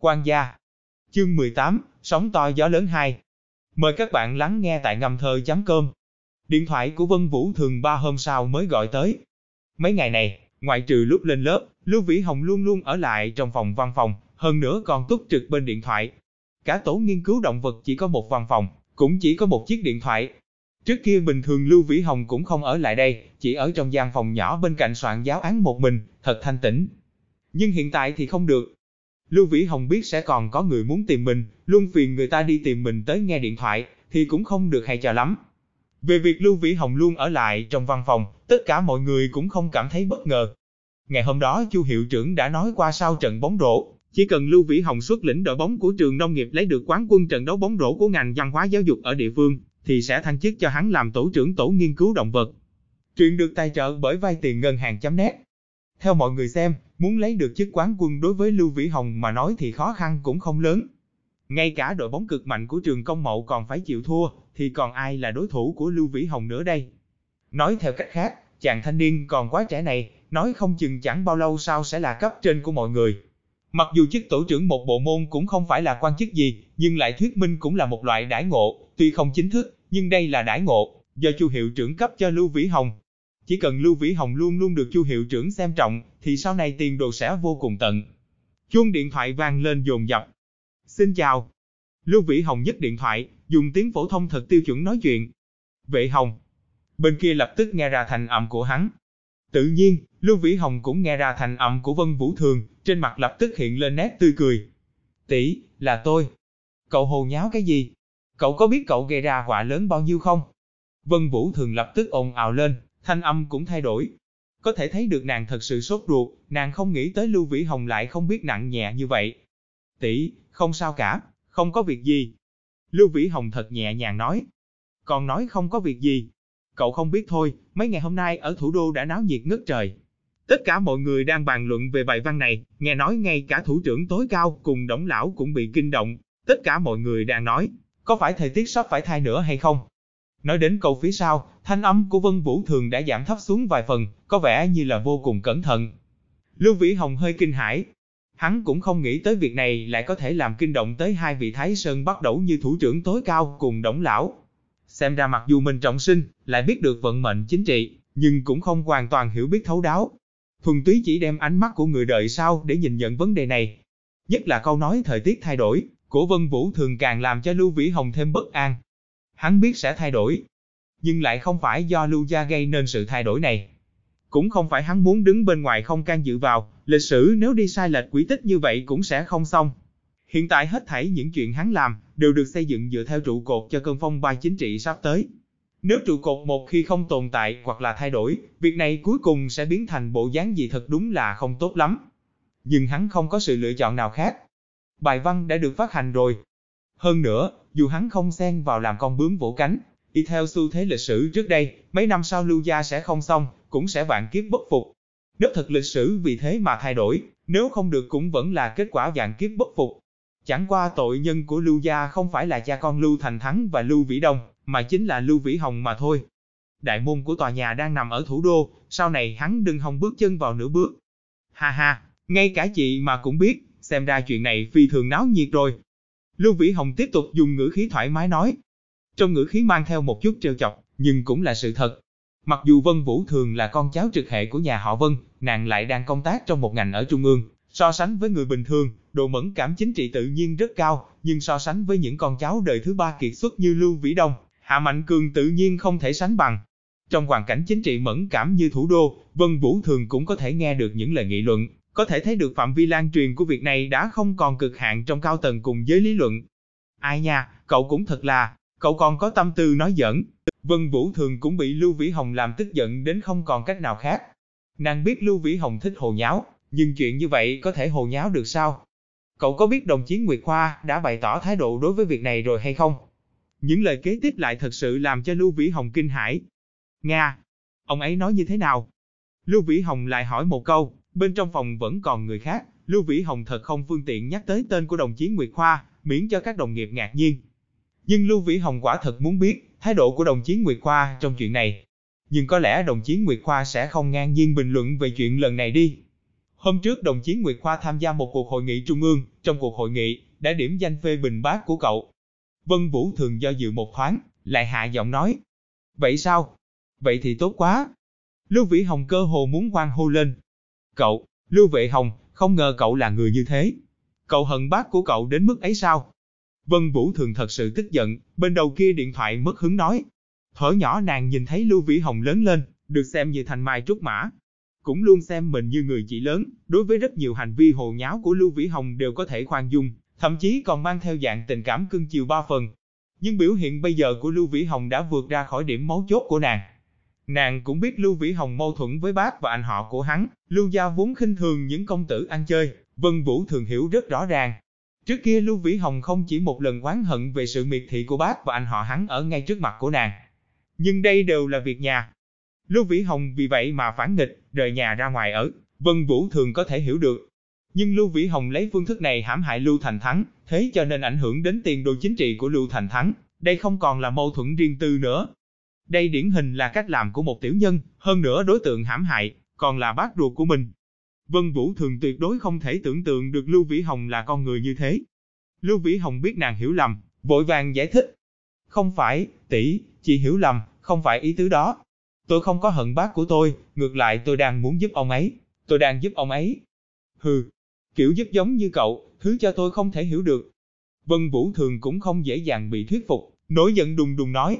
Quan gia. Chương 18, sóng to gió lớn 2. Mời các bạn lắng nghe tại ngầm thơ chấm cơm. Điện thoại của Vân Vũ thường ba hôm sau mới gọi tới. Mấy ngày này, ngoại trừ lúc lên lớp, Lưu Vĩ Hồng luôn luôn ở lại trong phòng văn phòng, hơn nữa còn túc trực bên điện thoại. Cả tổ nghiên cứu động vật chỉ có một văn phòng, cũng chỉ có một chiếc điện thoại. Trước kia bình thường Lưu Vĩ Hồng cũng không ở lại đây, chỉ ở trong gian phòng nhỏ bên cạnh soạn giáo án một mình, thật thanh tĩnh. Nhưng hiện tại thì không được. Lưu Vĩ Hồng biết sẽ còn có người muốn tìm mình, luôn phiền người ta đi tìm mình tới nghe điện thoại, thì cũng không được hay cho lắm. Về việc Lưu Vĩ Hồng luôn ở lại trong văn phòng, tất cả mọi người cũng không cảm thấy bất ngờ. Ngày hôm đó Chu hiệu trưởng đã nói qua sau trận bóng rổ, chỉ cần Lưu Vĩ Hồng xuất lĩnh đội bóng của trường nông nghiệp lấy được quán quân trận đấu bóng rổ của ngành văn hóa giáo dục ở địa phương, thì sẽ thăng chức cho hắn làm tổ trưởng tổ nghiên cứu động vật. Chuyện được tài trợ bởi vay tiền ngân hàng chấm nét. Theo mọi người xem, muốn lấy được chức quán quân đối với Lưu Vĩ Hồng mà nói thì khó khăn cũng không lớn. Ngay cả đội bóng cực mạnh của trường công mậu còn phải chịu thua, thì còn ai là đối thủ của Lưu Vĩ Hồng nữa đây? Nói theo cách khác, chàng thanh niên còn quá trẻ này, nói không chừng chẳng bao lâu sau sẽ là cấp trên của mọi người. Mặc dù chức tổ trưởng một bộ môn cũng không phải là quan chức gì, nhưng lại thuyết minh cũng là một loại đãi ngộ, tuy không chính thức, nhưng đây là đãi ngộ, do Chu hiệu trưởng cấp cho Lưu Vĩ Hồng. Chỉ cần Lưu Vĩ Hồng luôn luôn được Chu hiệu trưởng xem trọng, thì sau này tiền đồ sẽ vô cùng tận. Chuông điện thoại vang lên dồn dập. Xin chào. Lưu Vĩ Hồng nhấc điện thoại, dùng tiếng phổ thông thật tiêu chuẩn nói chuyện. Vệ Hồng. Bên kia lập tức nghe ra thành âm của hắn. Tự nhiên, Lưu Vĩ Hồng cũng nghe ra thành âm của Vân Vũ Thường, trên mặt lập tức hiện lên nét tươi cười. Tỷ, là tôi. Cậu hồ nháo cái gì? Cậu có biết cậu gây ra họa lớn bao nhiêu không? Vân Vũ Thường lập tức ồn ào lên, thanh âm cũng thay đổi. Có thể thấy được nàng thật sự sốt ruột, nàng không nghĩ tới Lưu Vĩ Hồng lại không biết nặng nhẹ như vậy. Tỷ, không sao cả, không có việc gì. Lưu Vĩ Hồng thật nhẹ nhàng nói. Còn nói không có việc gì. Cậu không biết thôi, mấy ngày hôm nay ở thủ đô đã náo nhiệt ngất trời. Tất cả mọi người đang bàn luận về bài văn này, nghe nói ngay cả thủ trưởng tối cao cùng đổng lão cũng bị kinh động. Tất cả mọi người đang nói, có phải thời tiết sắp phải thay nữa hay không? Nói đến câu phía sau, thanh âm của Vân Vũ Thường đã giảm thấp xuống vài phần, có vẻ như là vô cùng cẩn thận. Lưu Vĩ Hồng hơi kinh hãi. Hắn cũng không nghĩ tới việc này lại có thể làm kinh động tới hai vị Thái Sơn bắt đầu như thủ trưởng tối cao cùng đổng lão. Xem ra mặc dù mình trọng sinh, lại biết được vận mệnh chính trị, nhưng cũng không hoàn toàn hiểu biết thấu đáo. Thuần túy chỉ đem ánh mắt của người đợi sau để nhìn nhận vấn đề này. Nhất là câu nói thời tiết thay đổi, của Vân Vũ thường càng làm cho Lưu Vĩ Hồng thêm bất an. Hắn biết sẽ thay đổi, nhưng lại không phải do Lưu Gia gây nên sự thay đổi này. Cũng không phải hắn muốn đứng bên ngoài không can dự vào, lịch sử nếu đi sai lệch quỹ tích như vậy cũng sẽ không xong. Hiện tại hết thảy những chuyện hắn làm, đều được xây dựng dựa theo trụ cột cho cơn phong ba chính trị sắp tới. Nếu trụ cột một khi không tồn tại hoặc là thay đổi, việc này cuối cùng sẽ biến thành bộ dáng gì thật đúng là không tốt lắm. Nhưng hắn không có sự lựa chọn nào khác. Bài văn đã được phát hành rồi. Hơn nữa, dù hắn không xen vào làm con bướm vỗ cánh, y theo xu thế lịch sử trước đây, mấy năm sau lưu gia sẽ không xong, cũng sẽ vạn kiếp bất phục. Nếu thật lịch sử vì thế mà thay đổi, nếu không được cũng vẫn là kết quả vạn kiếp bất phục. Chẳng qua tội nhân của Lưu Gia không phải là cha con Lưu Thành Thắng và Lưu Vĩ Đông, mà chính là Lưu Vĩ Hồng mà thôi. Đại môn của tòa nhà đang nằm ở thủ đô, sau này hắn đừng hòng bước chân vào nửa bước. Ha ha, ngay cả chị mà cũng biết, xem ra chuyện này phi thường náo nhiệt rồi. Lưu Vĩ Hồng tiếp tục dùng ngữ khí thoải mái nói. Trong ngữ khí mang theo một chút trêu chọc, nhưng cũng là sự thật. Mặc dù Vân Vũ thường là con cháu trực hệ của nhà họ Vân, nàng lại đang công tác trong một ngành ở Trung ương. So sánh với người bình thường, độ mẫn cảm chính trị tự nhiên rất cao, nhưng so sánh với những con cháu đời thứ ba kiệt xuất như Lưu Vĩ Đông, Hạ Mạnh Cường tự nhiên không thể sánh bằng. Trong hoàn cảnh chính trị mẫn cảm như thủ đô, Vân Vũ thường cũng có thể nghe được những lời nghị luận, có thể thấy được phạm vi lan truyền của việc này đã không còn cực hạn trong cao tầng cùng giới lý luận. Ai nha, cậu cũng thật là, cậu còn có tâm tư nói giỡn. Vân Vũ thường cũng bị Lưu Vĩ Hồng làm tức giận đến không còn cách nào khác. Nàng biết Lưu Vĩ Hồng thích hồ nháo, nhưng chuyện như vậy có thể hồ nháo được sao? Cậu có biết đồng chí Nguyệt Khoa đã bày tỏ thái độ đối với việc này rồi hay không? Những lời kế tiếp lại thật sự làm cho Lưu Vĩ Hồng kinh hãi. Nga, ông ấy nói như thế nào? Lưu Vĩ Hồng lại hỏi một câu, bên trong phòng vẫn còn người khác, Lưu Vĩ Hồng thật không phương tiện nhắc tới tên của đồng chí Nguyệt Khoa, miễn cho các đồng nghiệp ngạc nhiên. Nhưng Lưu Vĩ Hồng quả thật muốn biết thái độ của đồng chí Nguyệt Khoa trong chuyện này. Nhưng có lẽ đồng chí Nguyệt Khoa sẽ không ngang nhiên bình luận về chuyện lần này đi. Hôm trước đồng chí Nguyệt Khoa tham gia một cuộc hội nghị trung ương, trong cuộc hội nghị, đã điểm danh phê bình bác của cậu. Vân Vũ thường do dự một thoáng, lại hạ giọng nói. Vậy sao? Vậy thì tốt quá. Lưu Vĩ Hồng cơ hồ muốn hoang hô lên. Cậu, Lưu Vệ Hồng, không ngờ cậu là người như thế. Cậu hận bác của cậu đến mức ấy sao? Vân Vũ thường thật sự tức giận, bên đầu kia điện thoại mất hứng nói. Thở nhỏ nàng nhìn thấy Lưu Vĩ Hồng lớn lên, được xem như thành mai trúc mã. Cũng luôn xem mình như người chị lớn, đối với rất nhiều hành vi hồ nháo của Lưu Vĩ Hồng đều có thể khoan dung, thậm chí còn mang theo dạng tình cảm cưng chiều ba phần. Nhưng biểu hiện bây giờ của Lưu Vĩ Hồng đã vượt ra khỏi điểm mấu chốt của nàng. Nàng cũng biết Lưu Vĩ Hồng mâu thuẫn với bác và anh họ của hắn, Lưu Gia vốn khinh thường những công tử ăn chơi, Vân Vũ thường hiểu rất rõ ràng. Trước kia Lưu Vĩ Hồng không chỉ một lần oán hận về sự miệt thị của bác và anh họ hắn ở ngay trước mặt của nàng. Nhưng đây đều là việc nhà. Lưu Vĩ Hồng vì vậy mà phản nghịch, rời nhà ra ngoài ở, Vân Vũ thường có thể hiểu được. Nhưng Lưu Vĩ Hồng lấy phương thức này hãm hại Lưu Thành Thắng, thế cho nên ảnh hưởng đến tiền đồ chính trị của Lưu Thành Thắng. Đây không còn là mâu thuẫn riêng tư nữa, đây điển hình là cách làm của một tiểu nhân, hơn nữa đối tượng hãm hại, còn là bác ruột của mình. Vân Vũ thường tuyệt đối không thể tưởng tượng được Lưu Vĩ Hồng là con người như thế. Lưu Vĩ Hồng biết nàng hiểu lầm, vội vàng giải thích. Không phải, tỷ, chị hiểu lầm, không phải ý tứ đó. Tôi không có hận bác của tôi, ngược lại tôi đang muốn giúp ông ấy, tôi đang giúp ông ấy. Hừ, kiểu giúp giống như cậu, thứ cho tôi không thể hiểu được. Vân Vũ thường cũng không dễ dàng bị thuyết phục, nổi giận đùng đùng nói.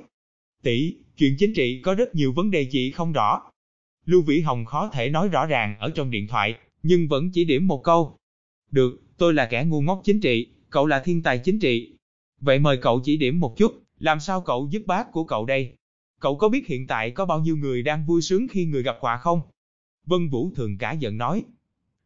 Tỷ, chuyện chính trị có rất nhiều vấn đề chị không rõ. Lưu Vĩ Hồng khó thể nói rõ ràng ở trong điện thoại, nhưng vẫn chỉ điểm một câu. Được, tôi là kẻ ngu ngốc chính trị, cậu là thiên tài chính trị. Vậy mời cậu chỉ điểm một chút, làm sao cậu giúp bác của cậu đây? Cậu có biết hiện tại có bao nhiêu người đang vui sướng khi người gặp họa không? Vân Vũ thường cả giận nói.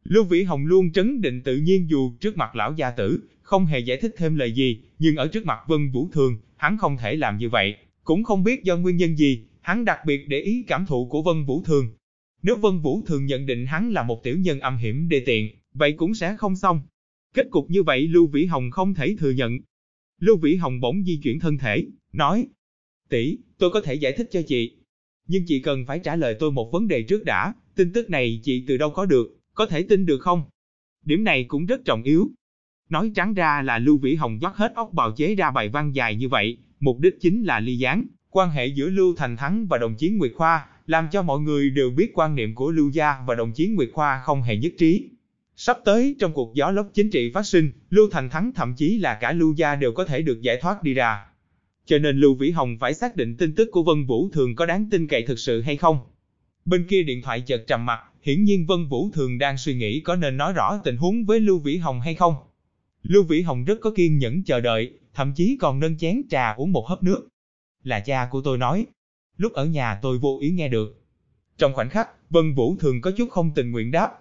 Lưu Vĩ Hồng luôn trấn định tự nhiên dù trước mặt lão gia tử, không hề giải thích thêm lời gì, nhưng ở trước mặt Vân Vũ thường, hắn không thể làm như vậy, cũng không biết do nguyên nhân gì, hắn đặc biệt để ý cảm thụ của Vân Vũ Thường. Nếu Vân Vũ Thường nhận định hắn là một tiểu nhân âm hiểm đề tiện, vậy cũng sẽ không xong. Kết cục như vậy Lưu Vĩ Hồng không thể thừa nhận. Lưu Vĩ Hồng bỗng di chuyển thân thể, nói, tỷ, tôi có thể giải thích cho chị. Nhưng chị cần phải trả lời tôi một vấn đề trước đã, tin tức này chị từ đâu có được, có thể tin được không? Điểm này cũng rất trọng yếu. Nói trắng ra là Lưu Vĩ Hồng dắt hết óc bào chế ra bài văn dài như vậy, mục đích chính là ly gián, quan hệ giữa Lưu Thành Thắng và đồng chí Nguyệt Khoa, làm cho mọi người đều biết quan niệm của Lưu Gia và đồng chí Nguyệt Khoa không hề nhất trí. Sắp tới trong cuộc gió lốc chính trị phát sinh, Lưu Thành Thắng thậm chí là cả Lưu Gia đều có thể được giải thoát đi ra. Cho nên Lưu Vĩ Hồng phải xác định tin tức của Vân Vũ Thường có đáng tin cậy thực sự hay không. Bên kia điện thoại chợt trầm mặt, hiển nhiên Vân Vũ Thường đang suy nghĩ có nên nói rõ tình huống với Lưu Vĩ Hồng hay không. Lưu Vĩ Hồng rất có kiên nhẫn chờ đợi, thậm chí còn nâng chén trà uống một hớp nước. Là cha của tôi nói, lúc ở nhà tôi vô ý nghe được. Trong khoảnh khắc, Vân Vũ Thường có chút không tình nguyện đáp.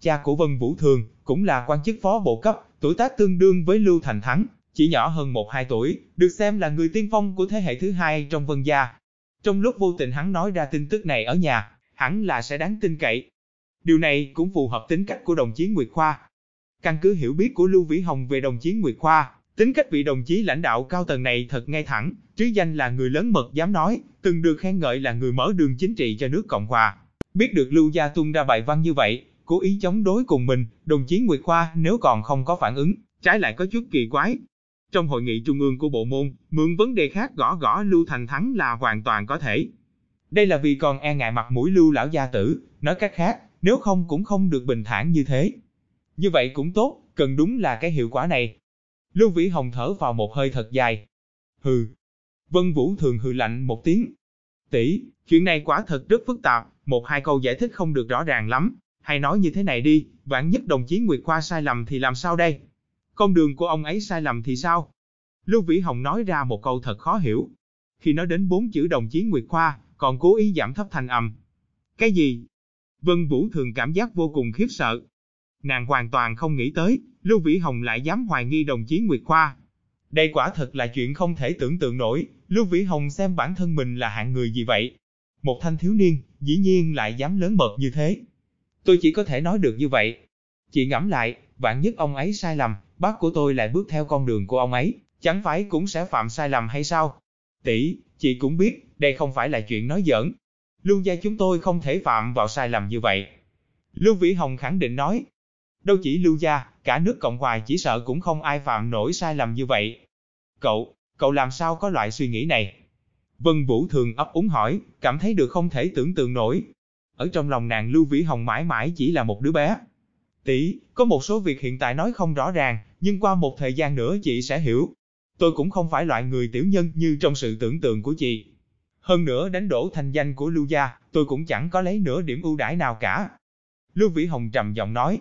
Cha của Vân Vũ Thường cũng là quan chức phó bộ cấp, tuổi tác tương đương với Lưu Thành Thắng, chỉ nhỏ hơn 1-2 tuổi, được xem là người tiên phong của thế hệ thứ hai trong Vân gia. Trong lúc vô tình hắn nói ra tin tức này ở nhà, hẳn là sẽ đáng tin cậy. Điều này cũng phù hợp tính cách của đồng chí Nguyệt Khoa. Căn cứ hiểu biết của Lưu Vĩ Hồng về đồng chí Nguyệt Khoa, Tính cách vị đồng chí lãnh đạo cao tầng này thật ngay thẳng, trí danh là người lớn mật dám nói, từng được khen ngợi là người mở đường chính trị cho nước Cộng Hòa. Biết được Lưu Gia tung ra bài văn như vậy, cố ý chống đối cùng mình, đồng chí Nguyệt Khoa nếu còn không có phản ứng, trái lại có chút kỳ quái. Trong hội nghị trung ương của bộ môn, mượn vấn đề khác gõ gõ Lưu Thành Thắng là hoàn toàn có thể. Đây là vì còn e ngại mặt mũi Lưu lão gia tử, nói cách khác, nếu không cũng không được bình thản như thế. Như vậy cũng tốt, cần đúng là cái hiệu quả này. Lưu Vĩ Hồng thở vào một hơi thật dài. Hừ. Vân Vũ thường hừ lạnh một tiếng. Tỷ, chuyện này quả thật rất phức tạp, một hai câu giải thích không được rõ ràng lắm. Hay nói như thế này đi, vạn nhất đồng chí Nguyệt Khoa sai lầm thì làm sao đây? Con đường của ông ấy sai lầm thì sao? Lưu Vĩ Hồng nói ra một câu thật khó hiểu. Khi nói đến bốn chữ đồng chí Nguyệt Khoa, còn cố ý giảm thấp thanh âm. Cái gì? Vân Vũ thường cảm giác vô cùng khiếp sợ. Nàng hoàn toàn không nghĩ tới, Lưu Vĩ Hồng lại dám hoài nghi đồng chí Nguyệt Khoa. Đây quả thật là chuyện không thể tưởng tượng nổi, Lưu Vĩ Hồng xem bản thân mình là hạng người gì vậy? Một thanh thiếu niên, dĩ nhiên lại dám lớn mật như thế. Tôi chỉ có thể nói được như vậy. Chị ngẫm lại, vạn nhất ông ấy sai lầm, bác của tôi lại bước theo con đường của ông ấy, chẳng phải cũng sẽ phạm sai lầm hay sao? Tỷ, chị cũng biết, đây không phải là chuyện nói giỡn. Lưu gia chúng tôi không thể phạm vào sai lầm như vậy. Lưu Vĩ Hồng khẳng định nói. Đâu chỉ Lưu gia, cả nước Cộng Hòa chỉ sợ cũng không ai phạm nổi sai lầm như vậy. Cậu, cậu làm sao có loại suy nghĩ này? Vân Vũ thường ấp úng hỏi, cảm thấy được không thể tưởng tượng nổi. Ở trong lòng nàng Lưu Vĩ Hồng mãi mãi chỉ là một đứa bé. Tỷ, có một số việc hiện tại nói không rõ ràng, nhưng qua một thời gian nữa chị sẽ hiểu. Tôi cũng không phải loại người tiểu nhân như trong sự tưởng tượng của chị. Hơn nữa đánh đổ thành danh của Lưu gia, tôi cũng chẳng có lấy nửa điểm ưu đãi nào cả. Lưu Vĩ Hồng trầm giọng nói.